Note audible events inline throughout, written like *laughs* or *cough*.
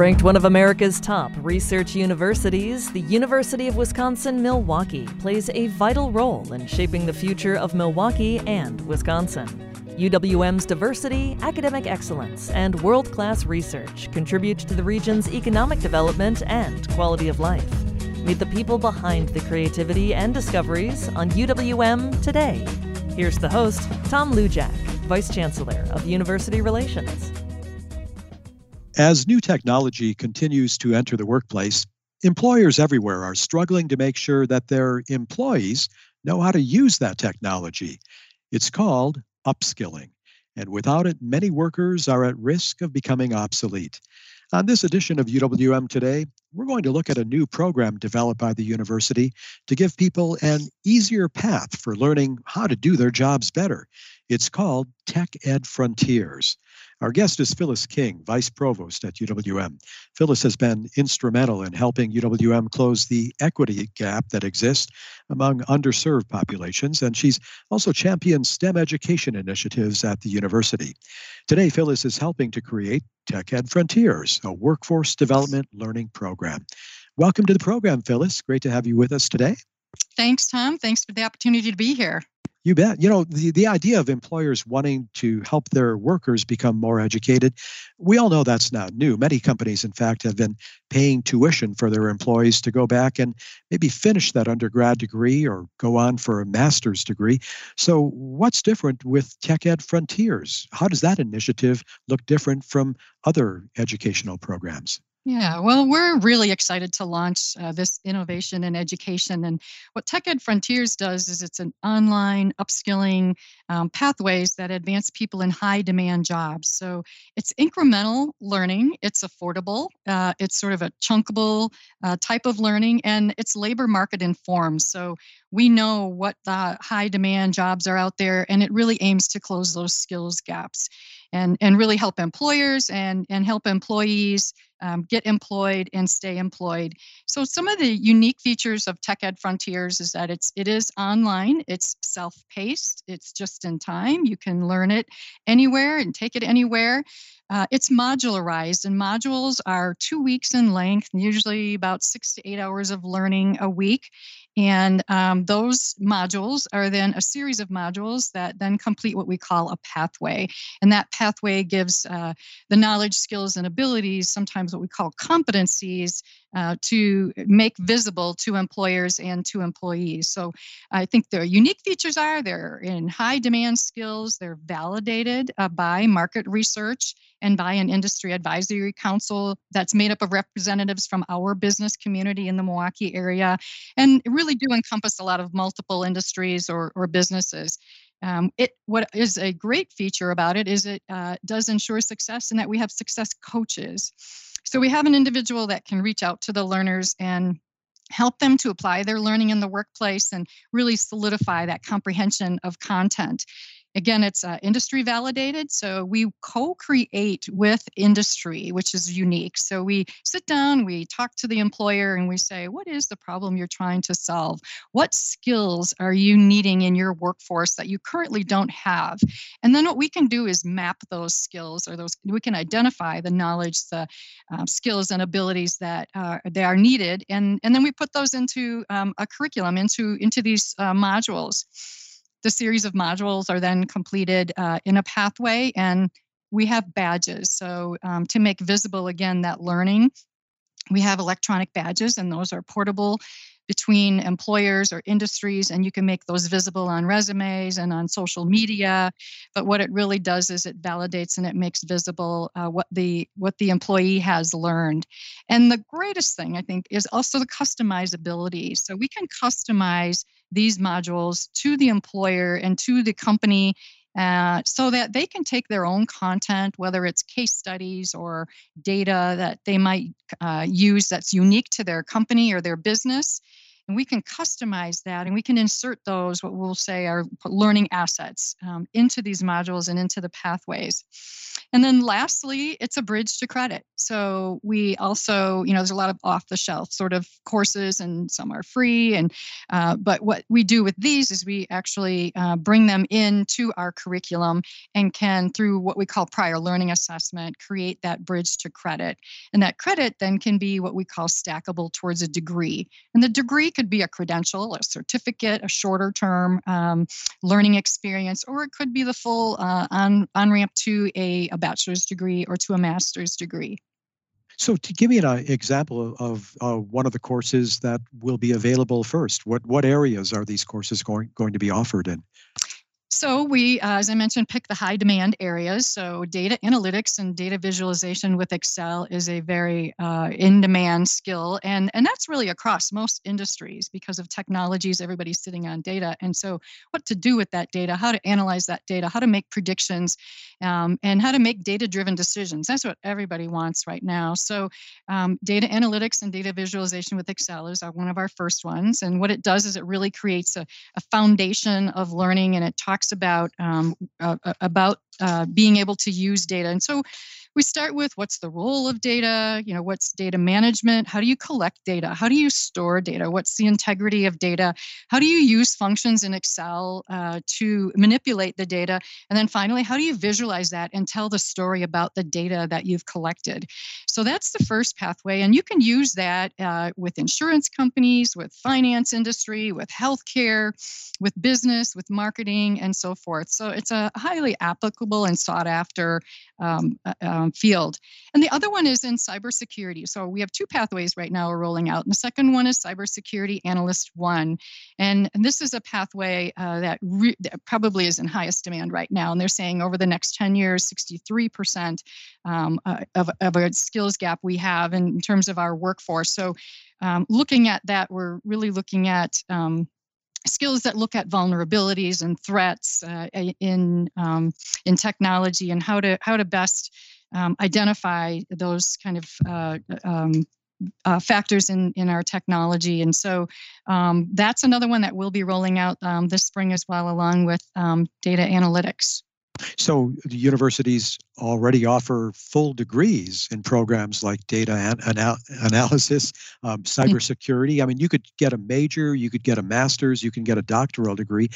Ranked one of America's top research universities, the University of Wisconsin Milwaukee plays a vital role in shaping the future of Milwaukee and Wisconsin. UWM's diversity, academic excellence, and world class research contribute to the region's economic development and quality of life. Meet the people behind the creativity and discoveries on UWM today. Here's the host, Tom Luljak, Vice Chancellor of University Relations. As new technology continues to enter the workplace, employers everywhere are struggling to make sure that their employees know how to use that technology. It's called upskilling, and without it, many workers are at risk of becoming obsolete. On this edition of UWM Today, we're going to look at a new program developed by the university to give people an easier path for learning how to do their jobs better. It's called Tech Ed Frontiers. Our guest is Phyllis King, Vice Provost at UWM. Phyllis has been instrumental in helping UWM close the equity gap that exists among underserved populations, and she's also championed STEM education initiatives at the university. Today, Phyllis is helping to create Tech Ed Frontiers, a workforce development learning program. Welcome to the program, Phyllis. Great to have you with us today. Thanks, Tom. Thanks for the opportunity to be here. You bet. You know, the, the idea of employers wanting to help their workers become more educated, we all know that's not new. Many companies, in fact, have been paying tuition for their employees to go back and maybe finish that undergrad degree or go on for a master's degree. So, what's different with Tech Ed Frontiers? How does that initiative look different from other educational programs? Yeah, well, we're really excited to launch uh, this innovation in education. And what Tech Ed Frontiers does is it's an online upskilling um, pathways that advance people in high demand jobs. So it's incremental learning, it's affordable, uh, it's sort of a chunkable uh, type of learning, and it's labor market informed. So we know what the high demand jobs are out there, and it really aims to close those skills gaps and, and really help employers and, and help employees um, get employed and stay employed. So some of the unique features of Tech Ed Frontiers is that it's it is online, it's self-paced, it's just in time. You can learn it anywhere and take it anywhere. Uh, it's modularized, and modules are two weeks in length, usually about six to eight hours of learning a week. And um, those modules are then a series of modules that then complete what we call a pathway. And that pathway gives uh, the knowledge, skills, and abilities, sometimes what we call competencies, uh, to make visible to employers and to employees. So I think their unique features are they're in high demand skills, they're validated uh, by market research and by an industry advisory council that's made up of representatives from our business community in the Milwaukee area and really do encompass a lot of multiple industries or, or businesses. Um, it what is a great feature about it is it uh, does ensure success and that we have success coaches so we have an individual that can reach out to the learners and help them to apply their learning in the workplace and really solidify that comprehension of content. Again, it's uh, industry validated. So we co create with industry, which is unique. So we sit down, we talk to the employer, and we say, What is the problem you're trying to solve? What skills are you needing in your workforce that you currently don't have? And then what we can do is map those skills or those, we can identify the knowledge, the uh, skills, and abilities that uh, they are needed. And, and then we put those into um, a curriculum, into, into these uh, modules the series of modules are then completed uh, in a pathway and we have badges. So um, to make visible again that learning, we have electronic badges and those are portable between employers or industries and you can make those visible on resumes and on social media. But what it really does is it validates and it makes visible uh, what the what the employee has learned. And the greatest thing i think is also the customizability. So we can customize these modules to the employer and to the company uh, so that they can take their own content, whether it's case studies or data that they might uh, use that's unique to their company or their business. And we can customize that and we can insert those, what we'll say are learning assets, um, into these modules and into the pathways. And then lastly, it's a bridge to credit. So we also, you know, there's a lot of off the shelf sort of courses and some are free. And, uh, but what we do with these is we actually uh, bring them into our curriculum and can, through what we call prior learning assessment, create that bridge to credit. And that credit then can be what we call stackable towards a degree. And the degree could be a credential, a certificate, a shorter term um, learning experience, or it could be the full uh, on, ramp to a, a bachelor's degree or to a master's degree. So, to give me an uh, example of uh, one of the courses that will be available first, what what areas are these courses going going to be offered in? So we, uh, as I mentioned, pick the high demand areas. So data analytics and data visualization with Excel is a very uh, in demand skill, and and that's really across most industries because of technologies. Everybody's sitting on data, and so what to do with that data, how to analyze that data, how to make predictions, um, and how to make data driven decisions. That's what everybody wants right now. So um, data analytics and data visualization with Excel is one of our first ones, and what it does is it really creates a, a foundation of learning, and it talks about um, uh, about uh, being able to use data. And so we start with what's the role of data? You know what's data management? How do you collect data? How do you store data? What's the integrity of data? How do you use functions in excel uh, to manipulate the data? And then finally how do you visualize that and tell the story about the data that you've collected? So that's the first pathway and you can use that uh, with insurance companies with finance industry with healthcare with business with marketing and so forth. So it's a highly applicable and sought after um, uh, um, field. And the other one is in cybersecurity. So we have two pathways right now we're rolling out. And the second one is Cybersecurity Analyst One. And, and this is a pathway uh, that, re- that, probably is in highest demand right now. And they're saying over the next 10 years, 63% um, uh, of, of a skills gap we have in, in terms of our workforce. So um, looking at that, we're really looking at um, skills that look at vulnerabilities and threats uh, in um, in technology and how to how to best um, identify those kind of uh, um, uh, factors in in our technology and so um, that's another one that we'll be rolling out um, this spring as well along with um, data analytics so the universities already offer full degrees in programs like data an- anal- analysis, um, mm. cybersecurity. I mean, you could get a major, you could get a master's, you can get a doctoral degree.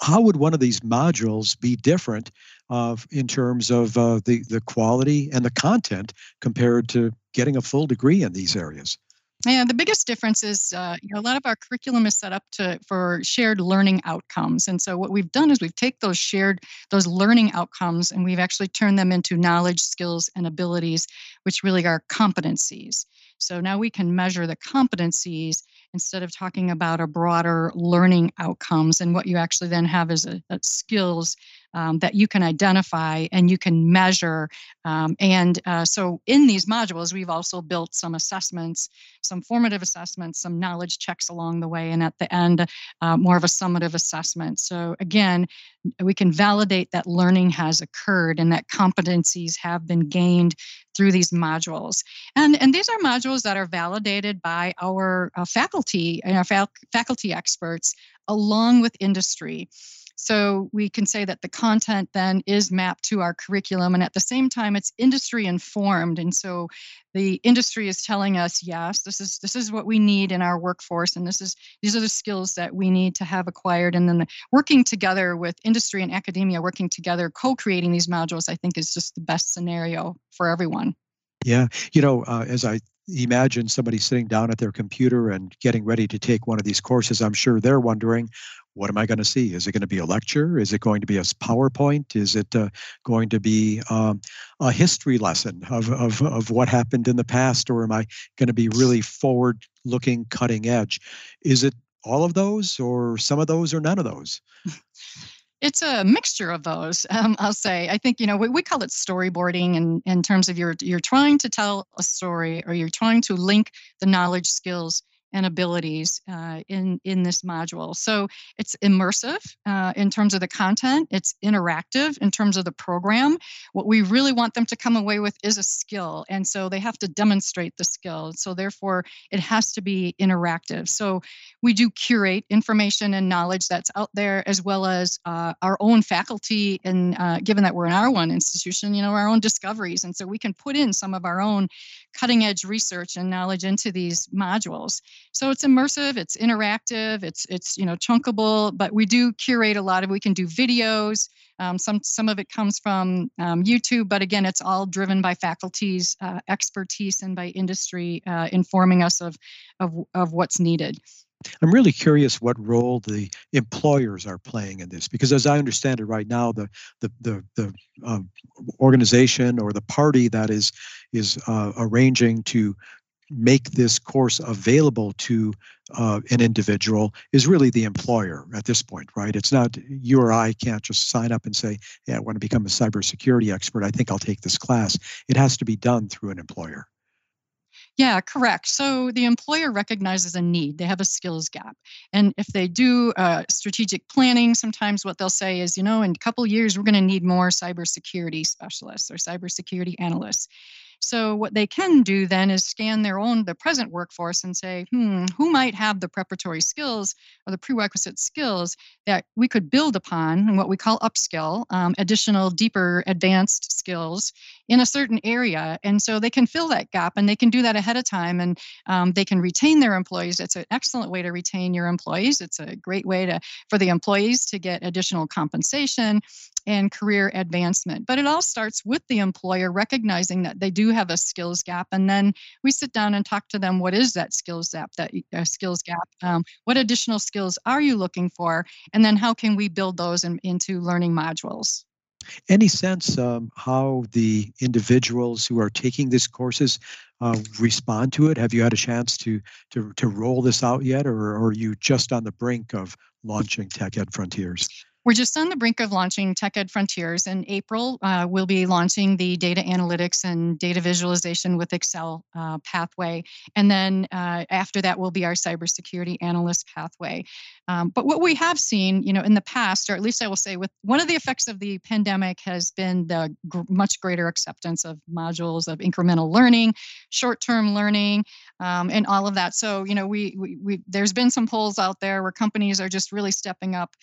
How would one of these modules be different uh, in terms of uh, the the quality and the content compared to getting a full degree in these areas? Yeah, the biggest difference is uh, you know a lot of our curriculum is set up to for shared learning outcomes, and so what we've done is we've taken those shared those learning outcomes and we've actually turned them into knowledge, skills, and abilities, which really are competencies. So now we can measure the competencies instead of talking about a broader learning outcomes, and what you actually then have is a, a skills um, that you can identify and you can measure. Um, and uh, so in these modules, we've also built some assessments, some formative assessments, some knowledge checks along the way, and at the end, uh, more of a summative assessment. So again, we can validate that learning has occurred and that competencies have been gained through these modules. And, and these are modules that are validated by our uh, faculty and our fac- faculty experts along with industry. So we can say that the content then is mapped to our curriculum, and at the same time, it's industry informed. And so the industry is telling us, yes, this is this is what we need in our workforce, and this is these are the skills that we need to have acquired. And then the, working together with industry and academia, working together, co-creating these modules, I think is just the best scenario for everyone. Yeah, you know, uh, as I imagine somebody sitting down at their computer and getting ready to take one of these courses, I'm sure they're wondering, what am I going to see? Is it going to be a lecture? Is it going to be a PowerPoint? Is it uh, going to be um, a history lesson of, of, of what happened in the past? Or am I going to be really forward looking, cutting edge? Is it all of those, or some of those, or none of those? It's a mixture of those. Um, I'll say. I think you know we, we call it storyboarding, in, in terms of you're you're trying to tell a story, or you're trying to link the knowledge, skills, and abilities uh, in in this module. So it's immersive uh, in terms of the content. It's interactive in terms of the program. What we really want them to come away with is a skill, and so they have to demonstrate the skill. So therefore, it has to be interactive. So we do curate information and knowledge that's out there, as well as uh, our own faculty. And uh, given that we're an R1 institution, you know, our own discoveries, and so we can put in some of our own cutting edge research and knowledge into these modules. So it's immersive, it's interactive, it's it's you know chunkable, but we do curate a lot of. We can do videos. Um, some some of it comes from um, YouTube, but again, it's all driven by faculty's uh, expertise and by industry uh, informing us of, of of what's needed. I'm really curious what role the employers are playing in this, because as I understand it right now, the the the, the uh, organization or the party that is is uh, arranging to make this course available to uh, an individual is really the employer at this point, right? It's not you or I can't just sign up and say, "Yeah, I want to become a cybersecurity expert. I think I'll take this class." It has to be done through an employer. Yeah, correct. So the employer recognizes a need, they have a skills gap. And if they do uh, strategic planning, sometimes what they'll say is, you know, in a couple years, we're going to need more cybersecurity specialists or cybersecurity analysts. So what they can do then is scan their own the present workforce and say, hmm, who might have the preparatory skills or the prerequisite skills that we could build upon and what we call upskill, um, additional, deeper, advanced skills in a certain area. And so they can fill that gap and they can do that ahead of time and um, they can retain their employees. It's an excellent way to retain your employees. It's a great way to for the employees to get additional compensation and career advancement. But it all starts with the employer recognizing that they do have a skills gap, and then we sit down and talk to them. What is that skills gap? That uh, skills gap. Um, what additional skills are you looking for? And then how can we build those in, into learning modules? Any sense um, how the individuals who are taking these courses uh, respond to it? Have you had a chance to to to roll this out yet, or, or are you just on the brink of launching Tech Ed Frontiers? We're just on the brink of launching Tech Ed Frontiers. In April, uh, we'll be launching the data analytics and data visualization with Excel uh, pathway. And then uh, after that will be our cybersecurity analyst pathway. Um, but what we have seen, you know, in the past, or at least I will say, with one of the effects of the pandemic has been the gr- much greater acceptance of modules of incremental learning, short-term learning, um, and all of that. So, you know, we, we, we there's been some polls out there where companies are just really stepping up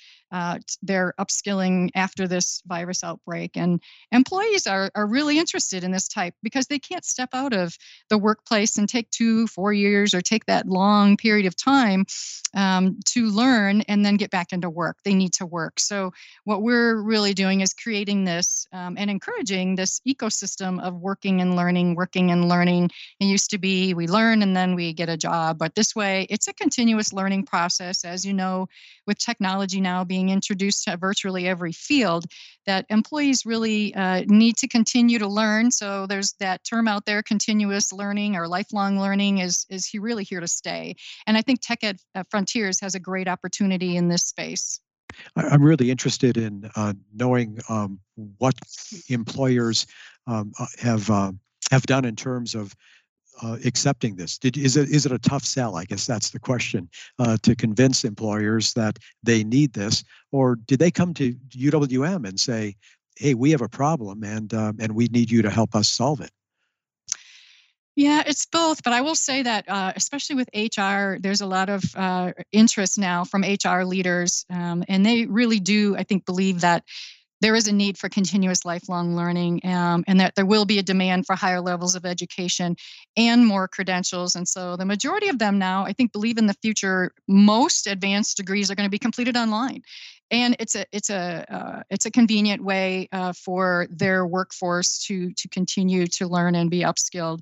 their upskilling after this virus outbreak. And employees are, are really interested in this type because they can't step out of the workplace and take two, four years or take that long period of time um, to learn and then get back into work. They need to work. So, what we're really doing is creating this um, and encouraging this ecosystem of working and learning, working and learning. It used to be we learn and then we get a job, but this way it's a continuous learning process. As you know, with technology now being introduced to virtually every field, that employees really uh, need to continue to learn. So there's that term out there, continuous learning or lifelong learning is is he really here to stay. And I think Tech Ed uh, Frontiers has a great opportunity in this space. I'm really interested in uh, knowing um, what employers um, uh, have uh, have done in terms of uh, accepting this? Did, is it is it a tough sell? I guess that's the question uh, to convince employers that they need this, or did they come to UWM and say, "Hey, we have a problem, and um, and we need you to help us solve it"? Yeah, it's both. But I will say that, uh, especially with HR, there's a lot of uh, interest now from HR leaders, um, and they really do, I think, believe that there is a need for continuous lifelong learning um, and that there will be a demand for higher levels of education and more credentials and so the majority of them now i think believe in the future most advanced degrees are going to be completed online. And it's a it's a uh, it's a convenient way uh, for their workforce to to continue to learn and be upskilled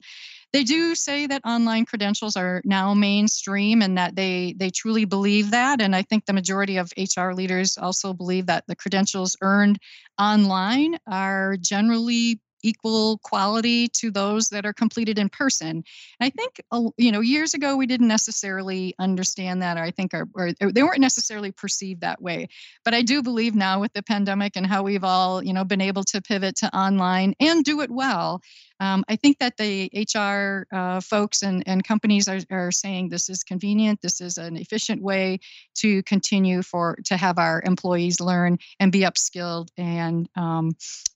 they do say that online credentials are now mainstream and that they they truly believe that and i think the majority of hr leaders also believe that the credentials earned online are generally equal quality to those that are completed in person. And I think uh, you know years ago we didn't necessarily understand that, or I think or they weren't necessarily perceived that way. But I do believe now with the pandemic and how we've all you know been able to pivot to online and do it well, um, I think that the HR uh, folks and, and companies are, are saying this is convenient, this is an efficient way to continue for to have our employees learn and be upskilled and um,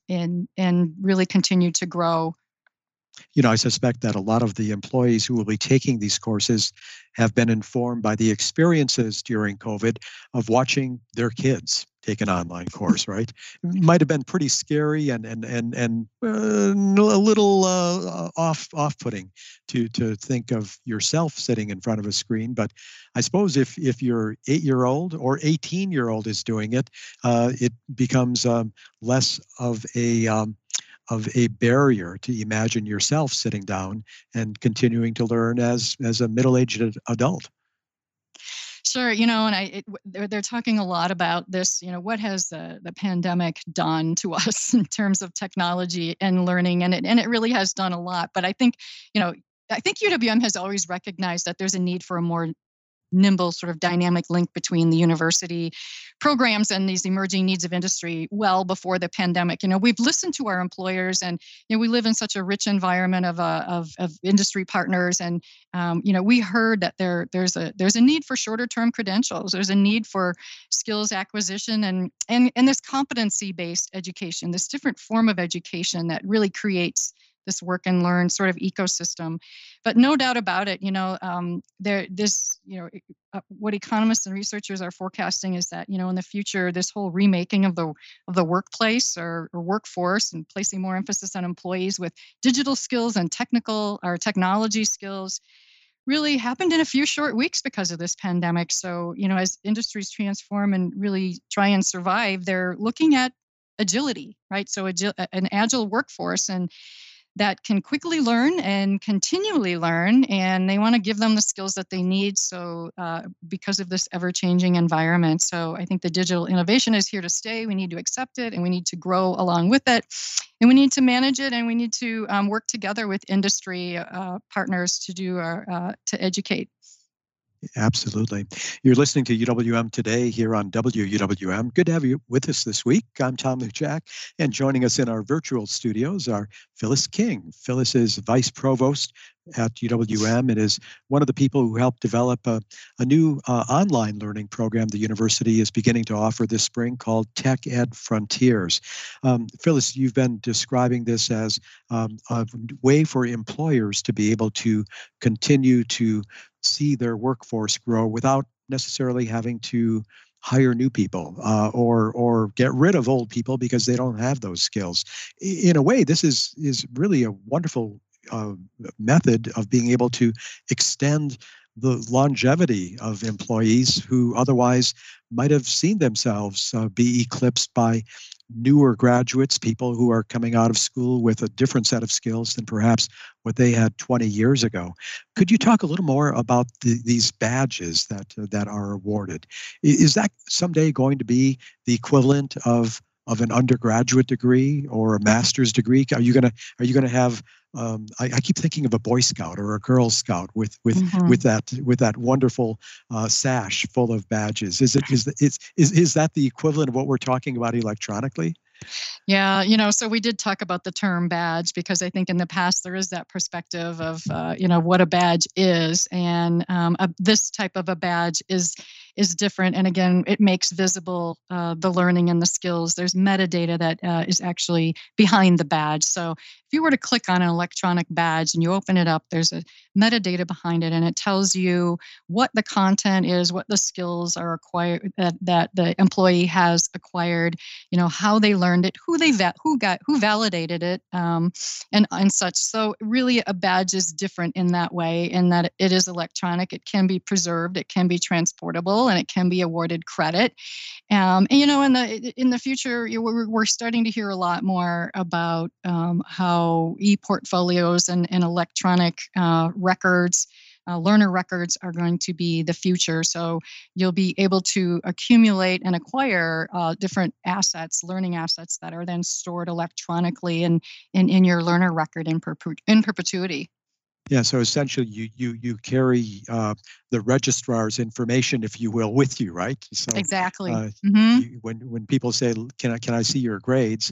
and and really continue to grow. You know, I suspect that a lot of the employees who will be taking these courses have been informed by the experiences during COVID of watching their kids take an online *laughs* course, right? Might have been pretty scary and and and and uh, a little uh, off off-putting to to think of yourself sitting in front of a screen. But I suppose if if your eight-year-old or 18-year-old is doing it, uh, it becomes um, less of a um, of a barrier to imagine yourself sitting down and continuing to learn as as a middle-aged adult Sure, you know, and I it, they're, they're talking a lot about this. You know, what has the the pandemic done to *laughs* us in terms of technology and learning, and it and it really has done a lot. But I think, you know, I think UWM has always recognized that there's a need for a more nimble sort of dynamic link between the university programs and these emerging needs of industry well before the pandemic. You know, we've listened to our employers, and you know, we live in such a rich environment of uh, of, of industry partners, and um, you know, we heard that there there's a there's a need for shorter term credentials. There's a need for skills acquisition and and and this competency based education, this different form of education that really creates this work and learn sort of ecosystem. But no doubt about it, you know, um, there this you know uh, what economists and researchers are forecasting is that you know in the future this whole remaking of the of the workplace or, or workforce and placing more emphasis on employees with digital skills and technical or technology skills really happened in a few short weeks because of this pandemic. So, you know, as industries transform and really try and survive, they're looking at agility, right? So, agi- an agile workforce and that can quickly learn and continually learn and they want to give them the skills that they need so uh, because of this ever-changing environment. So i think the digital innovation is here to stay we need to accept it and we need to grow along with it and we need to manage it and we need to um, work together with industry uh, partners to do our uh, to educate Absolutely. You're listening to UWM today here on WUWM. Good to have you with us this week. I'm Tom Luljak, and joining us in our virtual studios are Phyllis King. Phyllis is Vice Provost at UWM and is one of the people who helped develop a, a new uh, online learning program the university is beginning to offer this spring called Tech Ed Frontiers. Um, Phyllis, you've been describing this as um, a way for employers to be able to continue to see their workforce grow without necessarily having to hire new people uh, or or get rid of old people because they don't have those skills. In a way, this is is really a wonderful uh, method of being able to extend the longevity of employees who otherwise might have seen themselves uh, be eclipsed by newer graduates, people who are coming out of school with a different set of skills than perhaps what they had 20 years ago. Could you talk a little more about the, these badges that uh, that are awarded? Is that someday going to be the equivalent of of an undergraduate degree or a master's degree? Are you gonna are you gonna have um, I, I, keep thinking of a Boy Scout or a Girl Scout with with mm-hmm. with that with that wonderful uh, sash full of badges. Is it is, is is that the equivalent of what we're talking about electronically? Yeah, you know, so we did talk about the term badge because I think in the past there is that perspective of, uh, you know, what a badge is, and um, a, this type of a badge is is different. And again, it makes visible uh, the learning and the skills. There's metadata that uh, is actually behind the badge. So if you were to click on an electronic badge and you open it up, there's a metadata behind it, and it tells you what the content is, what the skills are acquired that, that the employee has acquired, you know, how they learned it, who they va- who got who validated it, um, and and such. So really, a badge is different in that way, in that it is electronic. It can be preserved. It can be transportable, and it can be awarded credit. Um, and you know, in the in the future, we're, we're starting to hear a lot more about um, how e-portfolios and, and electronic uh, records. Uh, learner records are going to be the future. So you'll be able to accumulate and acquire uh, different assets, learning assets that are then stored electronically and in, in your learner record in, perpu- in perpetuity. Yeah, so essentially, you you you carry uh, the registrar's information, if you will, with you, right? So exactly. Uh, mm-hmm. you, when when people say, "Can I can I see your grades?"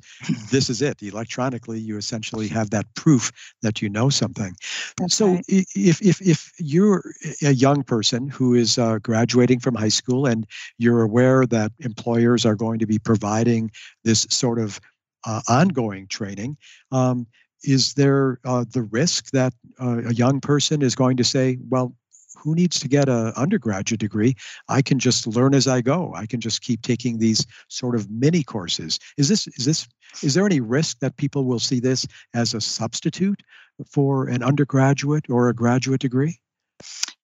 this is it. Electronically, you essentially have that proof that you know something. That's so right. if if if you're a young person who is uh, graduating from high school and you're aware that employers are going to be providing this sort of uh, ongoing training. Um, is there uh, the risk that uh, a young person is going to say, well, who needs to get an undergraduate degree? I can just learn as I go. I can just keep taking these sort of mini courses. Is this is this is there any risk that people will see this as a substitute for an undergraduate or a graduate degree?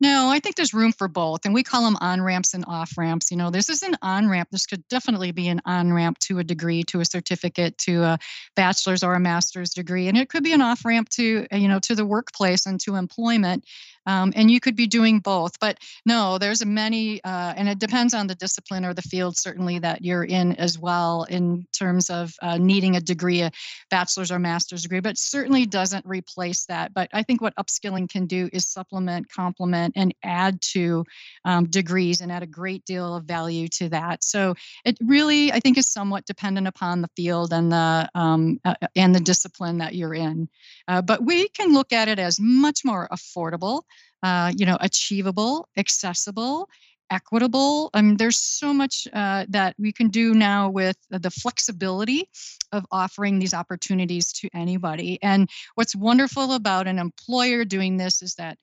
No, I think there's room for both. And we call them on ramps and off ramps. You know, this is an on ramp. This could definitely be an on ramp to a degree, to a certificate, to a bachelor's or a master's degree. And it could be an off ramp to, you know, to the workplace and to employment. Um, and you could be doing both. But no, there's many, uh, and it depends on the discipline or the field, certainly, that you're in as well, in terms of uh, needing a degree, a bachelor's or master's degree, but certainly doesn't replace that. But I think what upskilling can do is supplement, complement, and add to um, degrees and add a great deal of value to that. So it really, I think, is somewhat dependent upon the field and the um, uh, and the discipline that you're in. Uh, but we can look at it as much more affordable, uh, you know, achievable, accessible, equitable. I mean, there's so much uh, that we can do now with the flexibility of offering these opportunities to anybody. And what's wonderful about an employer doing this is that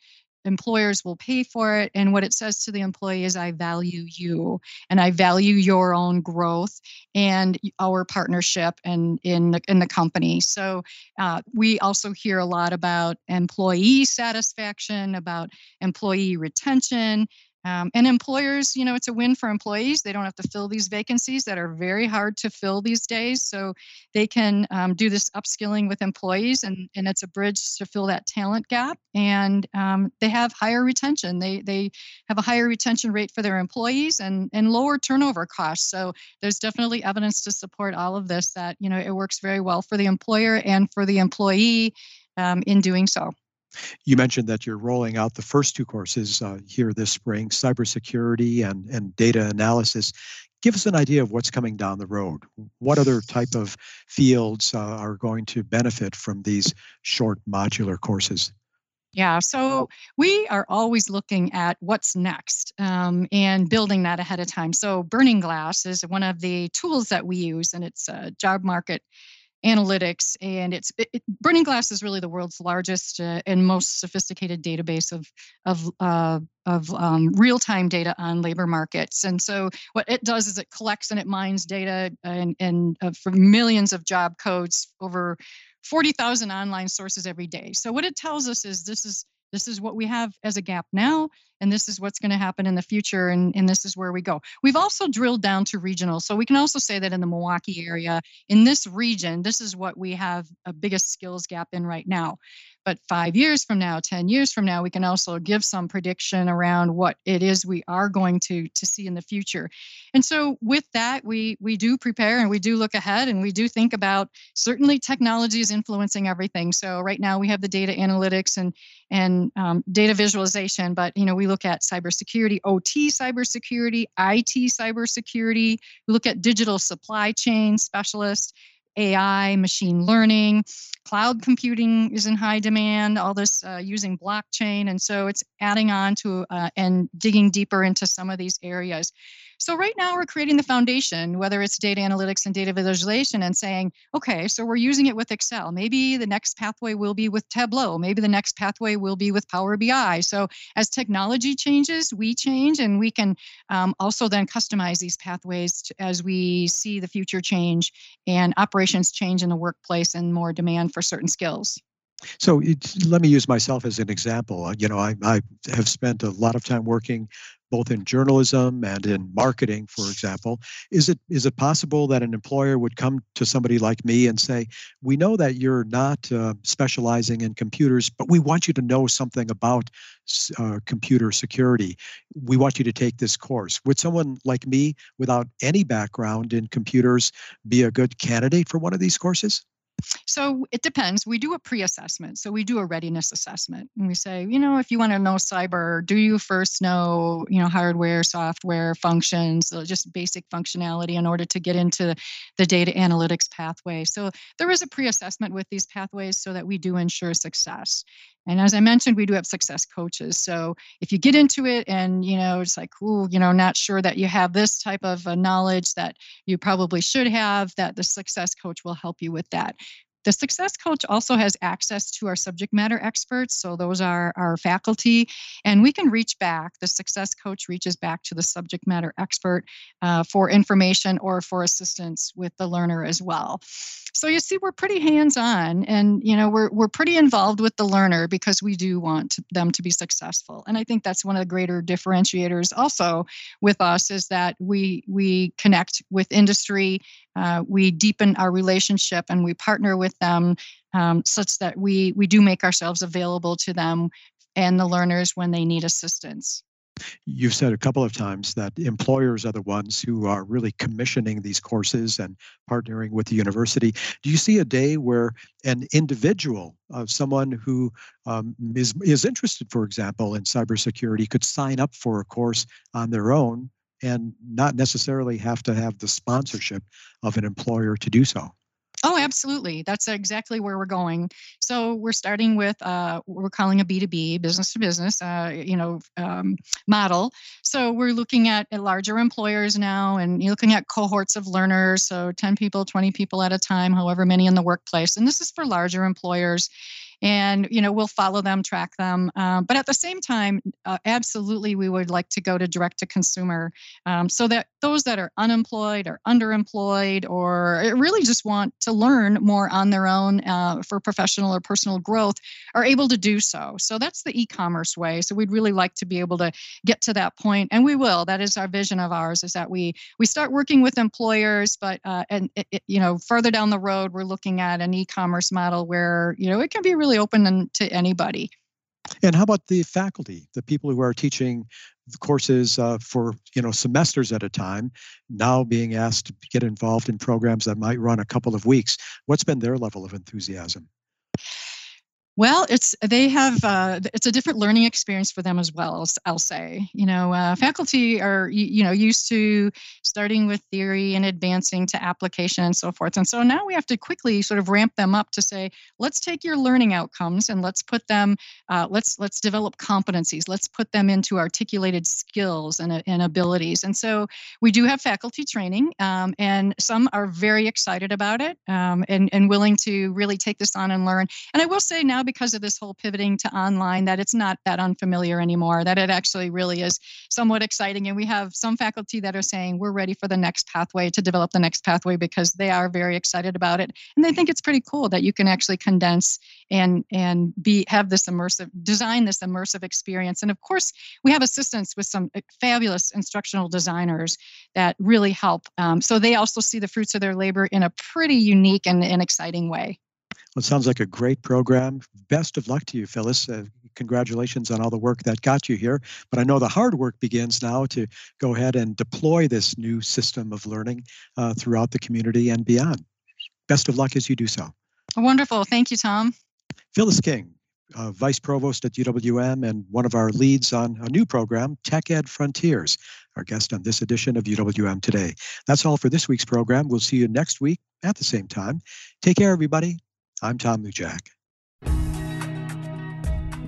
employers will pay for it and what it says to the employee is i value you and i value your own growth and our partnership and in the, in the company. So uh, we also hear a lot about employee satisfaction about employee retention um, and employers, you know, it's a win for employees. They don't have to fill these vacancies that are very hard to fill these days. So they can um, do this upskilling with employees, and, and it's a bridge to fill that talent gap. And um, they have higher retention. They they have a higher retention rate for their employees and and lower turnover costs. So there's definitely evidence to support all of this that you know it works very well for the employer and for the employee um, in doing so. You mentioned that you're rolling out the first two courses uh, here this spring, cybersecurity and, and data analysis. Give us an idea of what's coming down the road. What other type of fields uh, are going to benefit from these short modular courses? Yeah, so we are always looking at what's next um, and building that ahead of time. So, Burning Glass is one of the tools that we use, and it's a job market analytics and it's it, it, burning glass is really the world's largest uh, and most sophisticated database of of uh, of um, real-time data on labor markets. And so what it does is it collects and it mines data and, and uh, for millions of job codes over 40,000 online sources every day. So what it tells us is this is this is what we have as a gap now and this is what's going to happen in the future and, and this is where we go. We've also drilled down to regional so we can also say that in the milwaukee area in this region this is what we have a biggest skills gap in right now but five years from now 10 years from now we can also give some prediction around what it is we are going to to see in the future. And so with that we we do prepare and we do look ahead and we do think about certainly technology is influencing everything. So right now we have the data analytics and and um, data visualization but you know we look at cybersecurity ot cybersecurity it cybersecurity. We look at digital supply chain specialists AI, machine learning, cloud computing is in high demand, all this uh, using blockchain. And so it's adding on to uh, and digging deeper into some of these areas. So right now we're creating the foundation, whether it's data analytics and data visualization, and saying, okay, so we're using it with Excel. Maybe the next pathway will be with Tableau. Maybe the next pathway will be with Power BI. So as technology changes, we change, and we can um, also then customize these pathways to, as we see the future change and operations change in the workplace and more demand for certain skills. So let me use myself as an example. Uh, you know, I, I have spent a lot of time working both in journalism and in marketing, for example. Is it is it possible that an employer would come to somebody like me and say, "We know that you're not uh, specializing in computers, but we want you to know something about uh, computer security. We want you to take this course." Would someone like me, without any background in computers, be a good candidate for one of these courses? So it depends. We do a pre assessment. So we do a readiness assessment. And we say, you know, if you want to know cyber, do you first know, you know, hardware, software, functions, uh, just basic functionality in order to get into the data analytics pathway? So there is a pre assessment with these pathways so that we do ensure success. And as I mentioned, we do have success coaches. So if you get into it and you know it's like, ooh, you know, not sure that you have this type of uh, knowledge that you probably should have, that the success coach will help you with that. The success coach also has access to our subject matter experts. So those are our faculty. And we can reach back. The success coach reaches back to the subject matter expert uh, for information or for assistance with the learner as well. So you see, we're pretty hands-on, and you know, we're we're pretty involved with the learner because we do want them to be successful. And I think that's one of the greater differentiators also with us is that we we connect with industry, uh, we deepen our relationship, and we partner with them um, such that we we do make ourselves available to them and the learners when they need assistance. You've said a couple of times that employers are the ones who are really commissioning these courses and partnering with the university. Do you see a day where an individual, uh, someone who um, is is interested, for example, in cybersecurity, could sign up for a course on their own and not necessarily have to have the sponsorship of an employer to do so? Oh, absolutely. That's exactly where we're going. So we're starting with uh, we're calling a B2B, business to business, uh, you know, um, model. So we're looking at, at larger employers now and you're looking at cohorts of learners. So 10 people, 20 people at a time, however many in the workplace. And this is for larger employers and you know we'll follow them track them um, but at the same time uh, absolutely we would like to go to direct to consumer um, so that those that are unemployed or underemployed or really just want to learn more on their own uh, for professional or personal growth are able to do so. So that's the e-commerce way. So we'd really like to be able to get to that point and we will. That is our vision of ours is that we we start working with employers but uh, and it, it, you know further down the road we're looking at an e-commerce model where you know it can be really open to anybody. And how about the faculty, the people who are teaching the courses uh, for you know semesters at a time, now being asked to get involved in programs that might run a couple of weeks? What's been their level of enthusiasm? Well, it's they have uh, it's a different learning experience for them as well. I'll say, you know, uh, faculty are you, you, know used to starting with theory and advancing to application and so forth, and so now we have to quickly sort of ramp them up to say, let's take your learning outcomes and let's put them, uh, let's let's develop competencies, let's put them into articulated skills and, and abilities, and so we do have faculty training, um, and some are very excited about it um, and and willing to really take this on and learn. And I will say now because of this whole pivoting to online that it's not that unfamiliar anymore, that it actually really is somewhat exciting. And we have some faculty that are saying we're ready for the next pathway to develop the next pathway because they are very excited about it. And they think it's pretty cool that you can actually condense and and be have this immersive design this immersive experience. And of course, we have assistance with some fabulous instructional designers that really help. Um, so they also see the fruits of their labor in a pretty unique and, and exciting way. Well, it sounds like a great program. Best of luck to you, Phyllis. Uh, congratulations on all the work that got you here. But I know the hard work begins now to go ahead and deploy this new system of learning uh, throughout the community and beyond. Best of luck as you do so. Wonderful. Thank you, Tom. Phyllis King, uh, Vice Provost at UWM and one of our leads on a new program, Tech Ed Frontiers, our guest on this edition of UWM Today. That's all for this week's program. We'll see you next week at the same time. Take care, everybody. I'm Tom Luljak.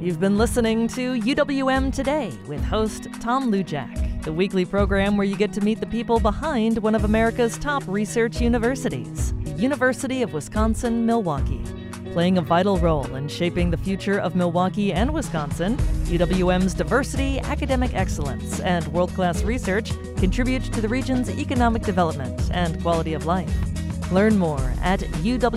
You've been listening to UWM Today with host Tom Luljak, the weekly program where you get to meet the people behind one of America's top research universities, University of Wisconsin Milwaukee. Playing a vital role in shaping the future of Milwaukee and Wisconsin, UWM's diversity, academic excellence, and world class research contribute to the region's economic development and quality of life. Learn more at uwm.edu.